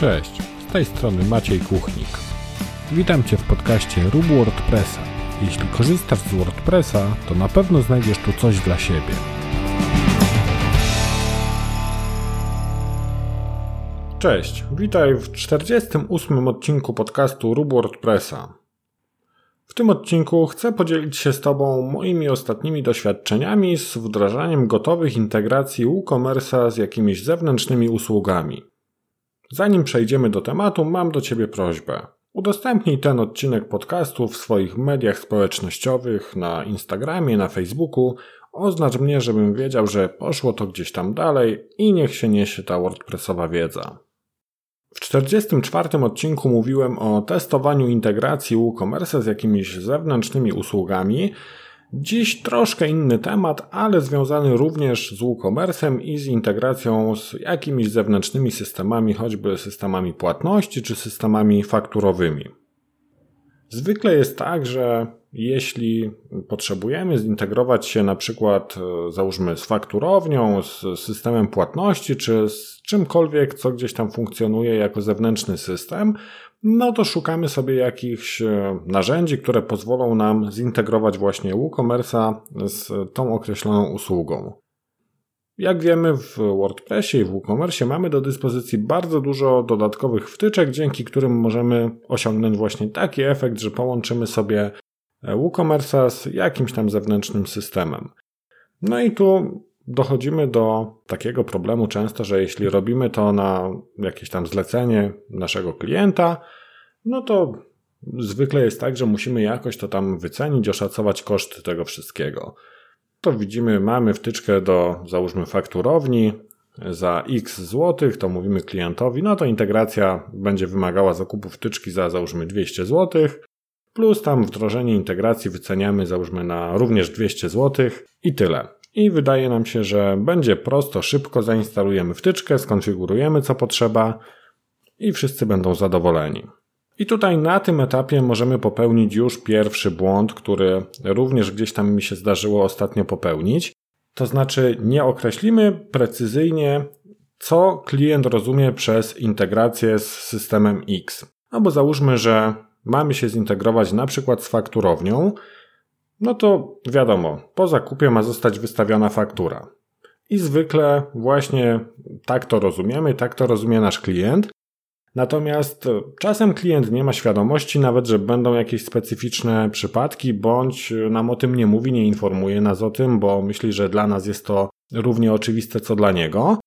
Cześć, z tej strony Maciej Kuchnik. Witam Cię w podcaście Rób WordPressa. Jeśli korzystasz z WordPressa, to na pewno znajdziesz tu coś dla siebie. Cześć, witaj w 48 odcinku podcastu Rób WordPressa. W tym odcinku chcę podzielić się z Tobą moimi ostatnimi doświadczeniami z wdrażaniem gotowych integracji WooCommerce'a z jakimiś zewnętrznymi usługami. Zanim przejdziemy do tematu, mam do Ciebie prośbę. Udostępnij ten odcinek podcastu w swoich mediach społecznościowych, na Instagramie, na Facebooku. Oznacz mnie, żebym wiedział, że poszło to gdzieś tam dalej i niech się niesie ta WordPressowa wiedza. W 44 odcinku mówiłem o testowaniu integracji WooCommerce z jakimiś zewnętrznymi usługami. Dziś troszkę inny temat, ale związany również z WooCommerce'em i z integracją z jakimiś zewnętrznymi systemami, choćby systemami płatności czy systemami fakturowymi. Zwykle jest tak, że jeśli potrzebujemy zintegrować się na przykład, e, załóżmy, z fakturownią, z systemem płatności, czy z czymkolwiek, co gdzieś tam funkcjonuje jako zewnętrzny system, no to szukamy sobie jakichś e, narzędzi, które pozwolą nam zintegrować właśnie WooCommerce'a z tą określoną usługą. Jak wiemy, w WordPressie i w WooCommerce mamy do dyspozycji bardzo dużo dodatkowych wtyczek, dzięki którym możemy osiągnąć właśnie taki efekt, że połączymy sobie WooCommerce'a z jakimś tam zewnętrznym systemem. No i tu dochodzimy do takiego problemu często, że jeśli robimy to na jakieś tam zlecenie naszego klienta, no to zwykle jest tak, że musimy jakoś to tam wycenić, oszacować koszty tego wszystkiego. To widzimy, mamy wtyczkę do załóżmy fakturowni za x złotych, to mówimy klientowi, no to integracja będzie wymagała zakupu wtyczki za załóżmy 200 złotych, plus tam wdrożenie integracji wyceniamy załóżmy na również 200 zł i tyle. I wydaje nam się, że będzie prosto, szybko zainstalujemy wtyczkę, skonfigurujemy co potrzeba i wszyscy będą zadowoleni. I tutaj na tym etapie możemy popełnić już pierwszy błąd, który również gdzieś tam mi się zdarzyło ostatnio popełnić. To znaczy nie określimy precyzyjnie, co klient rozumie przez integrację z systemem X. Albo załóżmy, że mamy się zintegrować na przykład z fakturownią, no to wiadomo, po zakupie ma zostać wystawiona faktura. I zwykle właśnie tak to rozumiemy, tak to rozumie nasz klient. Natomiast czasem klient nie ma świadomości nawet, że będą jakieś specyficzne przypadki, bądź nam o tym nie mówi, nie informuje nas o tym, bo myśli, że dla nas jest to równie oczywiste co dla niego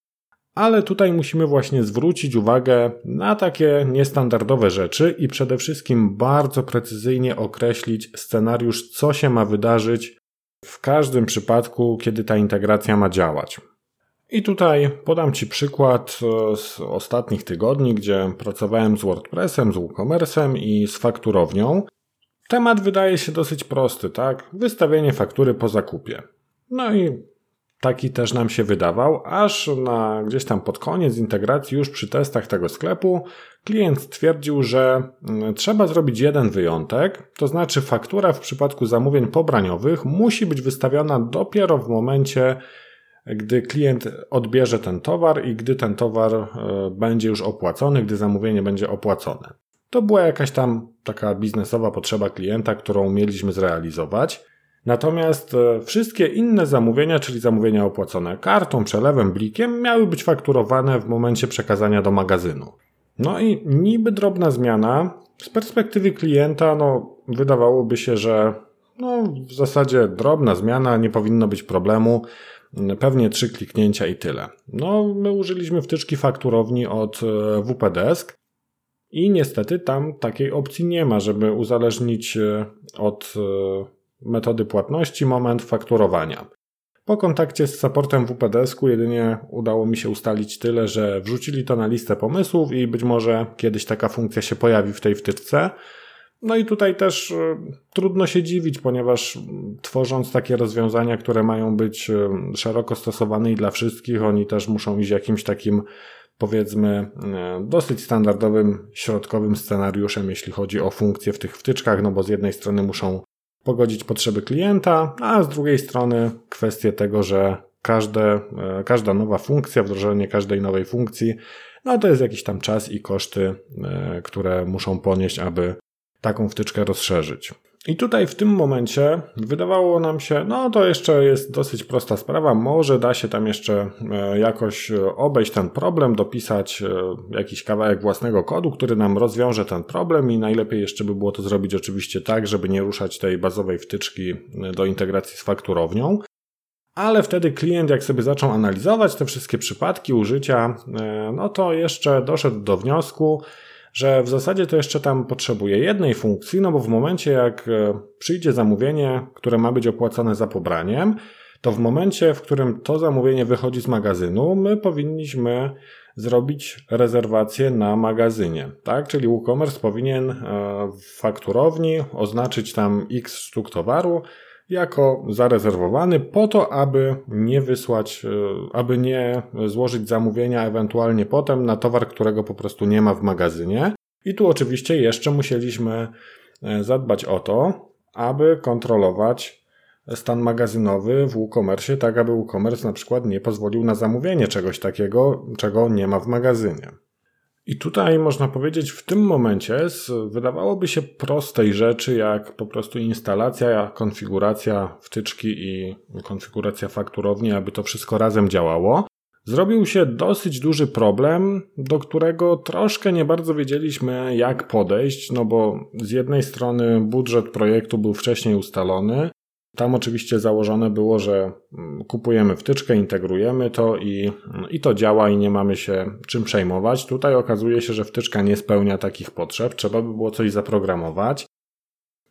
ale tutaj musimy właśnie zwrócić uwagę na takie niestandardowe rzeczy i przede wszystkim bardzo precyzyjnie określić scenariusz, co się ma wydarzyć w każdym przypadku, kiedy ta integracja ma działać. I tutaj podam Ci przykład e, z ostatnich tygodni, gdzie pracowałem z WordPressem, z WooCommerce'em i z fakturownią. Temat wydaje się dosyć prosty, tak? Wystawienie faktury po zakupie. No i Taki też nam się wydawał, aż na gdzieś tam pod koniec integracji, już przy testach tego sklepu, klient stwierdził, że mm, trzeba zrobić jeden wyjątek, to znaczy faktura w przypadku zamówień pobraniowych musi być wystawiona dopiero w momencie, gdy klient odbierze ten towar i gdy ten towar e, będzie już opłacony, gdy zamówienie będzie opłacone. To była jakaś tam taka biznesowa potrzeba klienta, którą mieliśmy zrealizować. Natomiast e, wszystkie inne zamówienia, czyli zamówienia opłacone kartą, przelewem, blikiem, miały być fakturowane w momencie przekazania do magazynu. No i niby drobna zmiana, z perspektywy klienta, no, wydawałoby się, że no, w zasadzie drobna zmiana, nie powinno być problemu, pewnie trzy kliknięcia i tyle. No, my użyliśmy wtyczki fakturowni od e, WPDesk i niestety tam takiej opcji nie ma, żeby uzależnić e, od metody płatności, moment fakturowania. Po kontakcie z supportem WPDS-ku jedynie udało mi się ustalić tyle, że wrzucili to na listę pomysłów i być może kiedyś taka funkcja się pojawi w tej wtyczce. No i tutaj też y, trudno się dziwić, ponieważ tworząc takie rozwiązania, które mają być y, szeroko stosowane i dla wszystkich, oni też muszą iść jakimś takim powiedzmy y, dosyć standardowym środkowym scenariuszem, jeśli chodzi o funkcje w tych wtyczkach, no bo z jednej strony muszą pogodzić potrzeby klienta, a z drugiej strony kwestię tego, że każde, e, każda nowa funkcja, wdrożenie każdej nowej funkcji no to jest jakiś tam czas i koszty, e, które muszą ponieść, aby taką wtyczkę rozszerzyć. I tutaj w tym momencie wydawało nam się, no to jeszcze jest dosyć prosta sprawa, może da się tam jeszcze e, jakoś obejść ten problem, dopisać e, jakiś kawałek własnego kodu, który nam rozwiąże ten problem i najlepiej jeszcze by było to zrobić oczywiście tak, żeby nie ruszać tej bazowej wtyczki e, do integracji z fakturownią. Ale wtedy klient, jak sobie zaczął analizować te wszystkie przypadki użycia, no to jeszcze doszedł do wniosku, że w zasadzie to jeszcze tam potrzebuje jednej funkcji, no bo w momencie jak e, przyjdzie zamówienie, które ma być opłacone za pobraniem, to w momencie, w którym to zamówienie wychodzi z magazynu, my powinniśmy zrobić rezerwację na magazynie, tak? Czyli WooCommerce powinien e, w fakturowni oznaczyć tam x sztuk towaru jako zarezerwowany po to, aby nie wysłać, e, aby nie złożyć zamówienia ewentualnie potem na towar, którego po prostu nie ma w magazynie. I tu oczywiście jeszcze musieliśmy e, zadbać o to, aby kontrolować stan magazynowy w WooCommerce, tak aby WooCommerce na przykład nie pozwolił na zamówienie czegoś takiego, czego nie ma w magazynie. I tutaj można powiedzieć, w tym momencie z wydawałoby się prostej rzeczy, jak po prostu instalacja, konfiguracja wtyczki i konfiguracja fakturowni, aby to wszystko razem działało, zrobił się dosyć duży problem, do którego troszkę nie bardzo wiedzieliśmy, jak podejść, no bo z jednej strony budżet projektu był wcześniej ustalony, tam oczywiście założone było, że mm, kupujemy wtyczkę, integrujemy to i, i to działa i nie mamy się czym przejmować. Tutaj okazuje się, że wtyczka nie spełnia takich potrzeb, trzeba by było coś zaprogramować.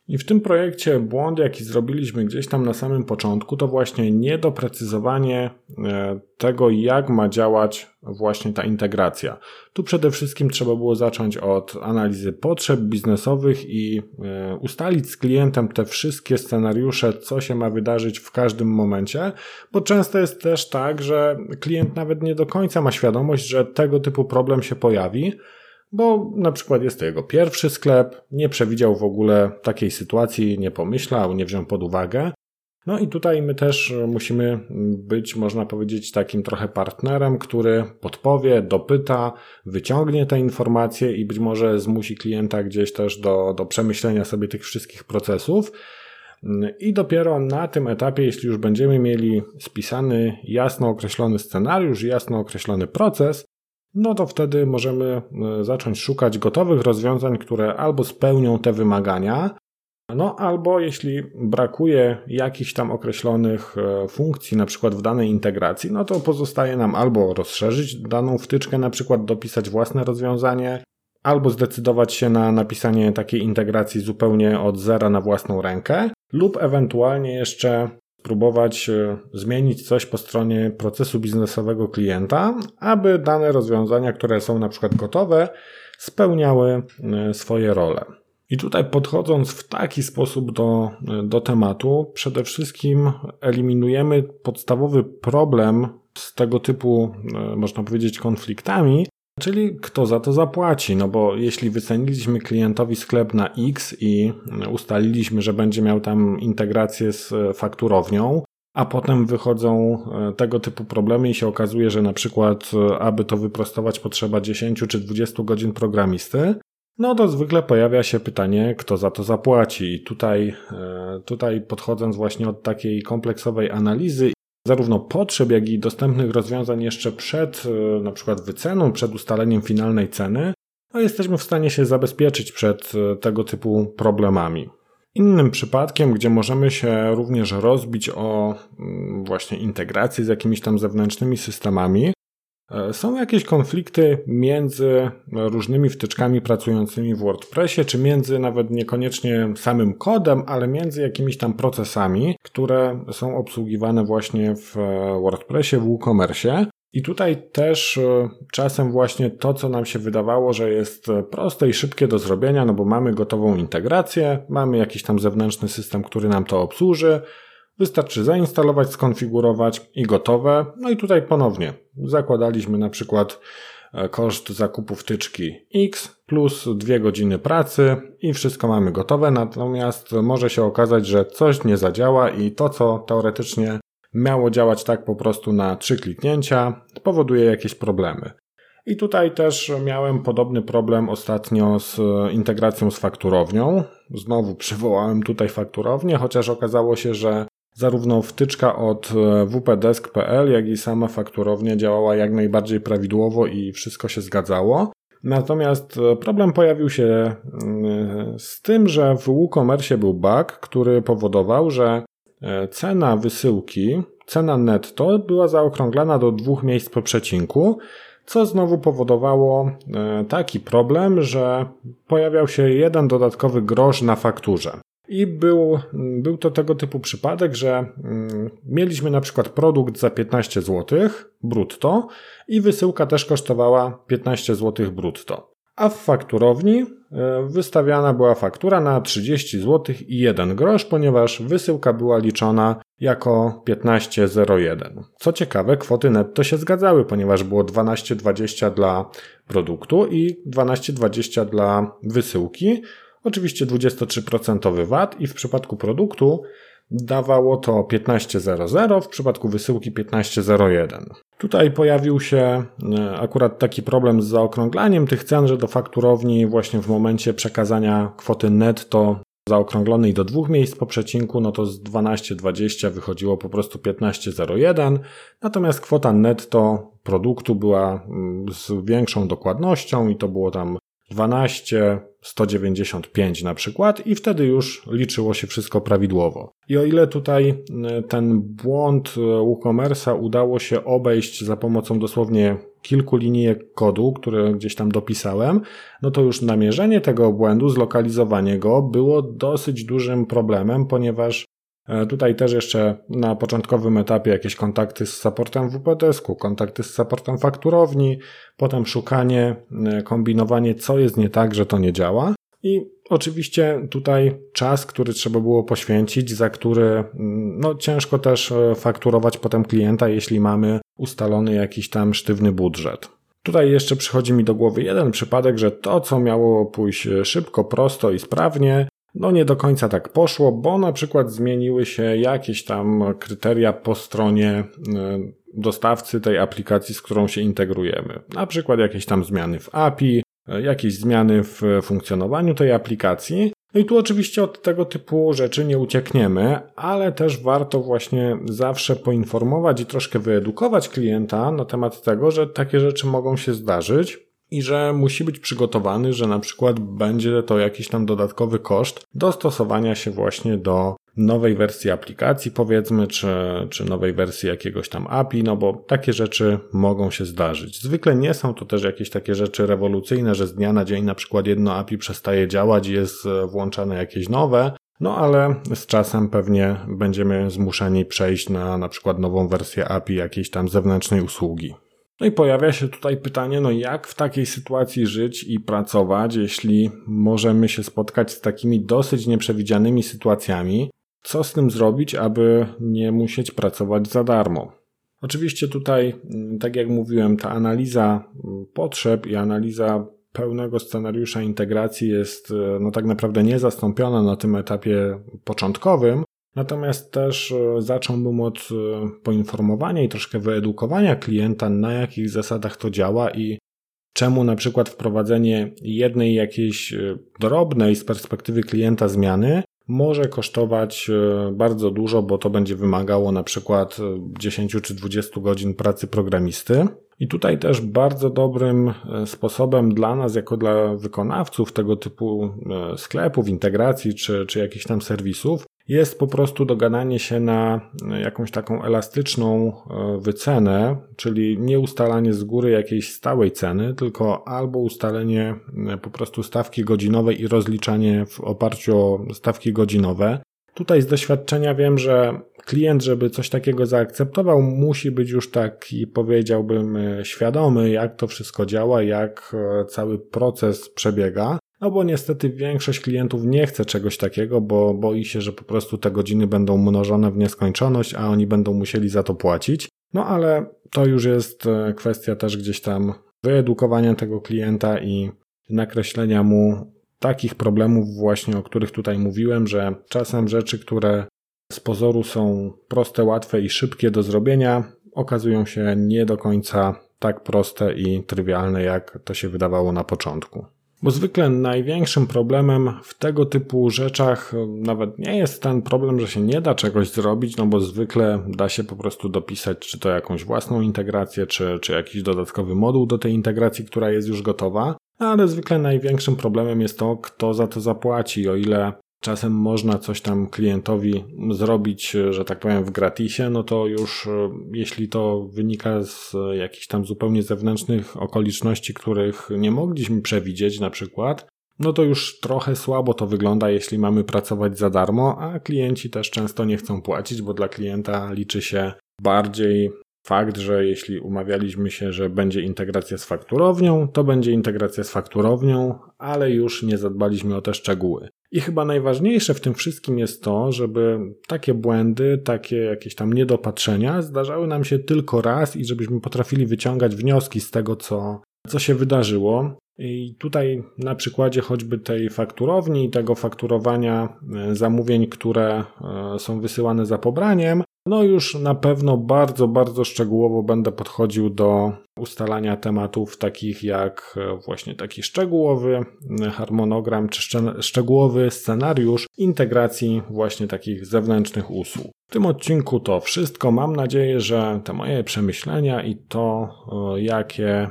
I w tym projekcie błąd, jaki zrobiliśmy gdzieś tam na samym początku, to właśnie niedoprecyzowanie e, tego, jak ma działać właśnie ta integracja. Tu przede wszystkim trzeba było zacząć od analizy potrzeb biznesowych i e, ustalić z klientem te wszystkie scenariusze, co się ma wydarzyć w każdym momencie, bo często jest też tak, że klient nawet nie do końca ma świadomość, że tego typu problem się pojawi bo na przykład jest to jego pierwszy sklep, nie przewidział w ogóle takiej sytuacji, nie pomyślał, nie wziął pod uwagę. No i tutaj my też musimy być, można powiedzieć, takim trochę partnerem, który podpowie, dopyta, wyciągnie te informacje i być może zmusi klienta gdzieś też do, do przemyślenia sobie tych wszystkich procesów. I dopiero na tym etapie, jeśli już będziemy mieli spisany, jasno określony scenariusz, jasno określony proces, no to wtedy możemy e, zacząć szukać gotowych rozwiązań, które albo spełnią te wymagania, no albo jeśli brakuje jakichś tam określonych e, funkcji, na przykład w danej integracji, no to pozostaje nam albo rozszerzyć daną wtyczkę, na przykład dopisać własne rozwiązanie, albo zdecydować się na napisanie takiej integracji zupełnie od zera na własną rękę, lub ewentualnie jeszcze próbować e, zmienić coś po stronie procesu biznesowego klienta, aby dane rozwiązania, które są na przykład gotowe, spełniały e, swoje role. I tutaj podchodząc w taki sposób do, e, do tematu, przede wszystkim eliminujemy podstawowy problem z tego typu, można powiedzieć, konfliktami, Czyli kto za to zapłaci? No bo jeśli wyceniliśmy klientowi sklep na X i ustaliliśmy, że będzie miał tam integrację z fakturownią, a potem wychodzą e, tego typu problemy i się okazuje, że na przykład, e, aby to wyprostować, potrzeba 10 czy 20 godzin programisty, no to zwykle pojawia się pytanie, kto za to zapłaci. I tutaj, e, tutaj podchodząc właśnie od takiej kompleksowej analizy zarówno potrzeb, jak i dostępnych rozwiązań jeszcze przed e, na przykład wyceną, przed ustaleniem finalnej ceny, no jesteśmy w stanie się zabezpieczyć przed e, tego typu problemami. Innym przypadkiem, gdzie możemy się również rozbić o mm, właśnie integrację z jakimiś tam zewnętrznymi systemami, są jakieś konflikty między różnymi wtyczkami pracującymi w WordPressie, czy między nawet niekoniecznie samym kodem, ale między jakimiś tam procesami, które są obsługiwane właśnie w WordPressie, w WooCommerce. I tutaj też e, czasem właśnie to, co nam się wydawało, że jest proste i szybkie do zrobienia, no bo mamy gotową integrację, mamy jakiś tam zewnętrzny system, który nam to obsłuży, Wystarczy zainstalować, skonfigurować i gotowe. No i tutaj ponownie zakładaliśmy na przykład e, koszt zakupu wtyczki X plus dwie godziny pracy i wszystko mamy gotowe, natomiast może się okazać, że coś nie zadziała i to, co teoretycznie miało działać tak po prostu na trzy kliknięcia, powoduje jakieś problemy. I tutaj też miałem podobny problem ostatnio z integracją z fakturownią. Znowu przywołałem tutaj fakturownię, chociaż okazało się, że zarówno wtyczka od wpdesk.pl, jak i sama fakturownia działała jak najbardziej prawidłowo i wszystko się zgadzało. Natomiast problem pojawił się mm, z tym, że w WooCommerce był bug, który powodował, że e, cena wysyłki, cena netto była zaokrąglana do dwóch miejsc po przecinku, co znowu powodowało e, taki problem, że pojawiał się jeden dodatkowy grosz na fakturze. I był, był to tego typu przypadek, że mm, mieliśmy na przykład produkt za 15 zł brutto i wysyłka też kosztowała 15 zł brutto. A w fakturowni e, wystawiana była faktura na 30 zł i 1 grosz, ponieważ wysyłka była liczona jako 15,01. Co ciekawe, kwoty netto się zgadzały, ponieważ było 12,20 dla produktu i 12,20 dla wysyłki. Oczywiście 23% VAT i w przypadku produktu dawało to 15.00, w przypadku wysyłki 15.01. Tutaj pojawił się e, akurat taki problem z zaokrąglaniem tych cen, że do fakturowni właśnie w momencie przekazania kwoty netto zaokrąglonej do dwóch miejsc po przecinku, no to z 12,20 wychodziło po prostu 15,01, natomiast kwota netto produktu była mm, z większą dokładnością i to było tam 12, 195 na przykład i wtedy już liczyło się wszystko prawidłowo. I o ile tutaj e, ten błąd e, WooCommerce'a udało się obejść za pomocą dosłownie kilku linijek kodu, które gdzieś tam dopisałem, no to już namierzenie tego błędu, zlokalizowanie go było dosyć dużym problemem, ponieważ tutaj też jeszcze na początkowym etapie jakieś kontakty z supportem WPDS-ku, kontakty z supportem fakturowni, potem szukanie, e, kombinowanie, co jest nie tak, że to nie działa. I oczywiście tutaj czas, który trzeba było poświęcić, za który mm, no, ciężko też e, fakturować potem klienta, jeśli mamy ustalony jakiś tam sztywny budżet. Tutaj jeszcze przychodzi mi do głowy jeden przypadek, że to, co miało pójść szybko, prosto i sprawnie, no nie do końca tak poszło, bo na przykład zmieniły się jakieś tam kryteria po stronie e, dostawcy tej aplikacji, z którą się integrujemy. Na przykład jakieś tam zmiany w API, e, jakieś zmiany w funkcjonowaniu tej aplikacji. No i tu oczywiście od tego typu rzeczy nie uciekniemy, ale też warto właśnie zawsze poinformować i troszkę wyedukować klienta na temat tego, że takie rzeczy mogą się zdarzyć i że musi być przygotowany, że na przykład będzie to jakiś tam dodatkowy koszt dostosowania się właśnie do nowej wersji aplikacji, powiedzmy, czy, czy nowej wersji jakiegoś tam API, no bo takie rzeczy mogą się zdarzyć. Zwykle nie są to też jakieś takie rzeczy rewolucyjne, że z dnia na dzień na przykład jedno API przestaje działać i jest włączane jakieś nowe, no ale z czasem pewnie będziemy zmuszeni przejść na na przykład nową wersję API jakiejś tam zewnętrznej usługi. No i pojawia się tutaj pytanie, no jak w takiej sytuacji żyć i pracować, jeśli możemy się spotkać z takimi dosyć nieprzewidzianymi sytuacjami? Co z tym zrobić, aby nie musieć pracować za darmo? Oczywiście tutaj, mm, tak jak mówiłem, ta analiza mm, potrzeb i analiza pełnego scenariusza integracji jest e, no tak naprawdę niezastąpiona na tym etapie początkowym, Natomiast też e, zacząłbym od e, poinformowania i troszkę wyedukowania klienta, na jakich zasadach to działa i czemu na przykład wprowadzenie jednej jakiejś e, drobnej z perspektywy klienta zmiany może kosztować bardzo dużo, bo to będzie wymagało na przykład 10 czy 20 godzin pracy programisty. I tutaj też bardzo dobrym sposobem dla nas, jako dla wykonawców tego typu sklepów, integracji czy, czy jakichś tam serwisów, jest po prostu dogadanie się na jakąś taką elastyczną e, wycenę, czyli nie ustalanie z góry jakiejś stałej ceny, tylko albo ustalenie e, po prostu stawki godzinowej i rozliczanie w oparciu o stawki godzinowe. Tutaj z doświadczenia wiem, że klient, żeby coś takiego zaakceptował, musi być już taki, powiedziałbym, e, świadomy, jak to wszystko działa, jak cały proces przebiega. No bo niestety większość klientów nie chce czegoś takiego, bo boi się, że po prostu te godziny będą mnożone w nieskończoność, a oni będą musieli za to płacić. No ale to już jest e, kwestia też gdzieś tam wyedukowania tego klienta i nakreślenia mu takich problemów właśnie, o których tutaj mówiłem, że czasem rzeczy, które z pozoru są proste, łatwe i szybkie do zrobienia, okazują się nie do końca tak proste i trywialne, jak to się wydawało na początku. Bo zwykle największym problemem w tego typu rzeczach nawet nie jest ten problem, że się nie da czegoś zrobić, no bo zwykle da się po prostu dopisać, czy to jakąś własną integrację, czy, czy jakiś dodatkowy moduł do tej integracji, która jest już gotowa. Ale zwykle największym problemem jest to, kto za to zapłaci. O ile czasem można coś tam klientowi zrobić, że tak powiem, w gratisie, no to już e, jeśli to wynika z jakichś tam zupełnie zewnętrznych okoliczności, których nie mogliśmy przewidzieć, na przykład, no to już trochę słabo to wygląda, jeśli mamy pracować za darmo, a klienci też często nie chcą płacić, bo dla klienta liczy się bardziej fakt, że jeśli umawialiśmy się, że będzie integracja z fakturownią, to będzie integracja z fakturownią, ale już nie zadbaliśmy o te szczegóły. I chyba najważniejsze w tym wszystkim jest to, żeby takie błędy, takie jakieś tam niedopatrzenia zdarzały nam się tylko raz i żebyśmy potrafili wyciągać wnioski z tego, co, co się wydarzyło. I tutaj na przykładzie choćby tej fakturowni i tego fakturowania e, zamówień, które e, są wysyłane za pobraniem, no już na pewno bardzo, bardzo szczegółowo będę podchodził do ustalania tematów takich jak e, właśnie taki szczegółowy harmonogram czy szczegółowy scenariusz integracji właśnie takich zewnętrznych usług. W tym odcinku to wszystko. Mam nadzieję, że te moje przemyślenia i to, jakie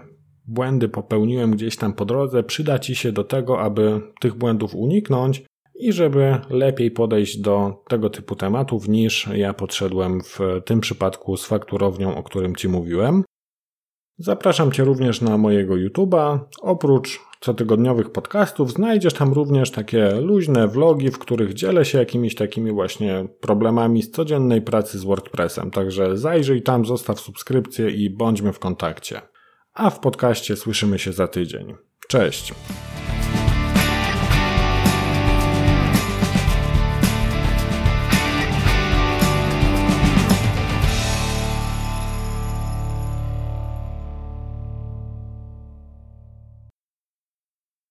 błędy popełniłem gdzieś tam po drodze, przyda Ci się do tego, aby tych błędów uniknąć i żeby lepiej podejść do tego typu tematów niż ja podszedłem w tym przypadku z fakturownią, o którym Ci mówiłem. Zapraszam Cię również na mojego YouTube'a. Oprócz cotygodniowych podcastów znajdziesz tam również takie luźne vlogi, w których dzielę się jakimiś takimi właśnie problemami z codziennej pracy z WordPressem. Także zajrzyj tam, zostaw subskrypcję i bądźmy w kontakcie a w podcaście słyszymy się za tydzień. Cześć!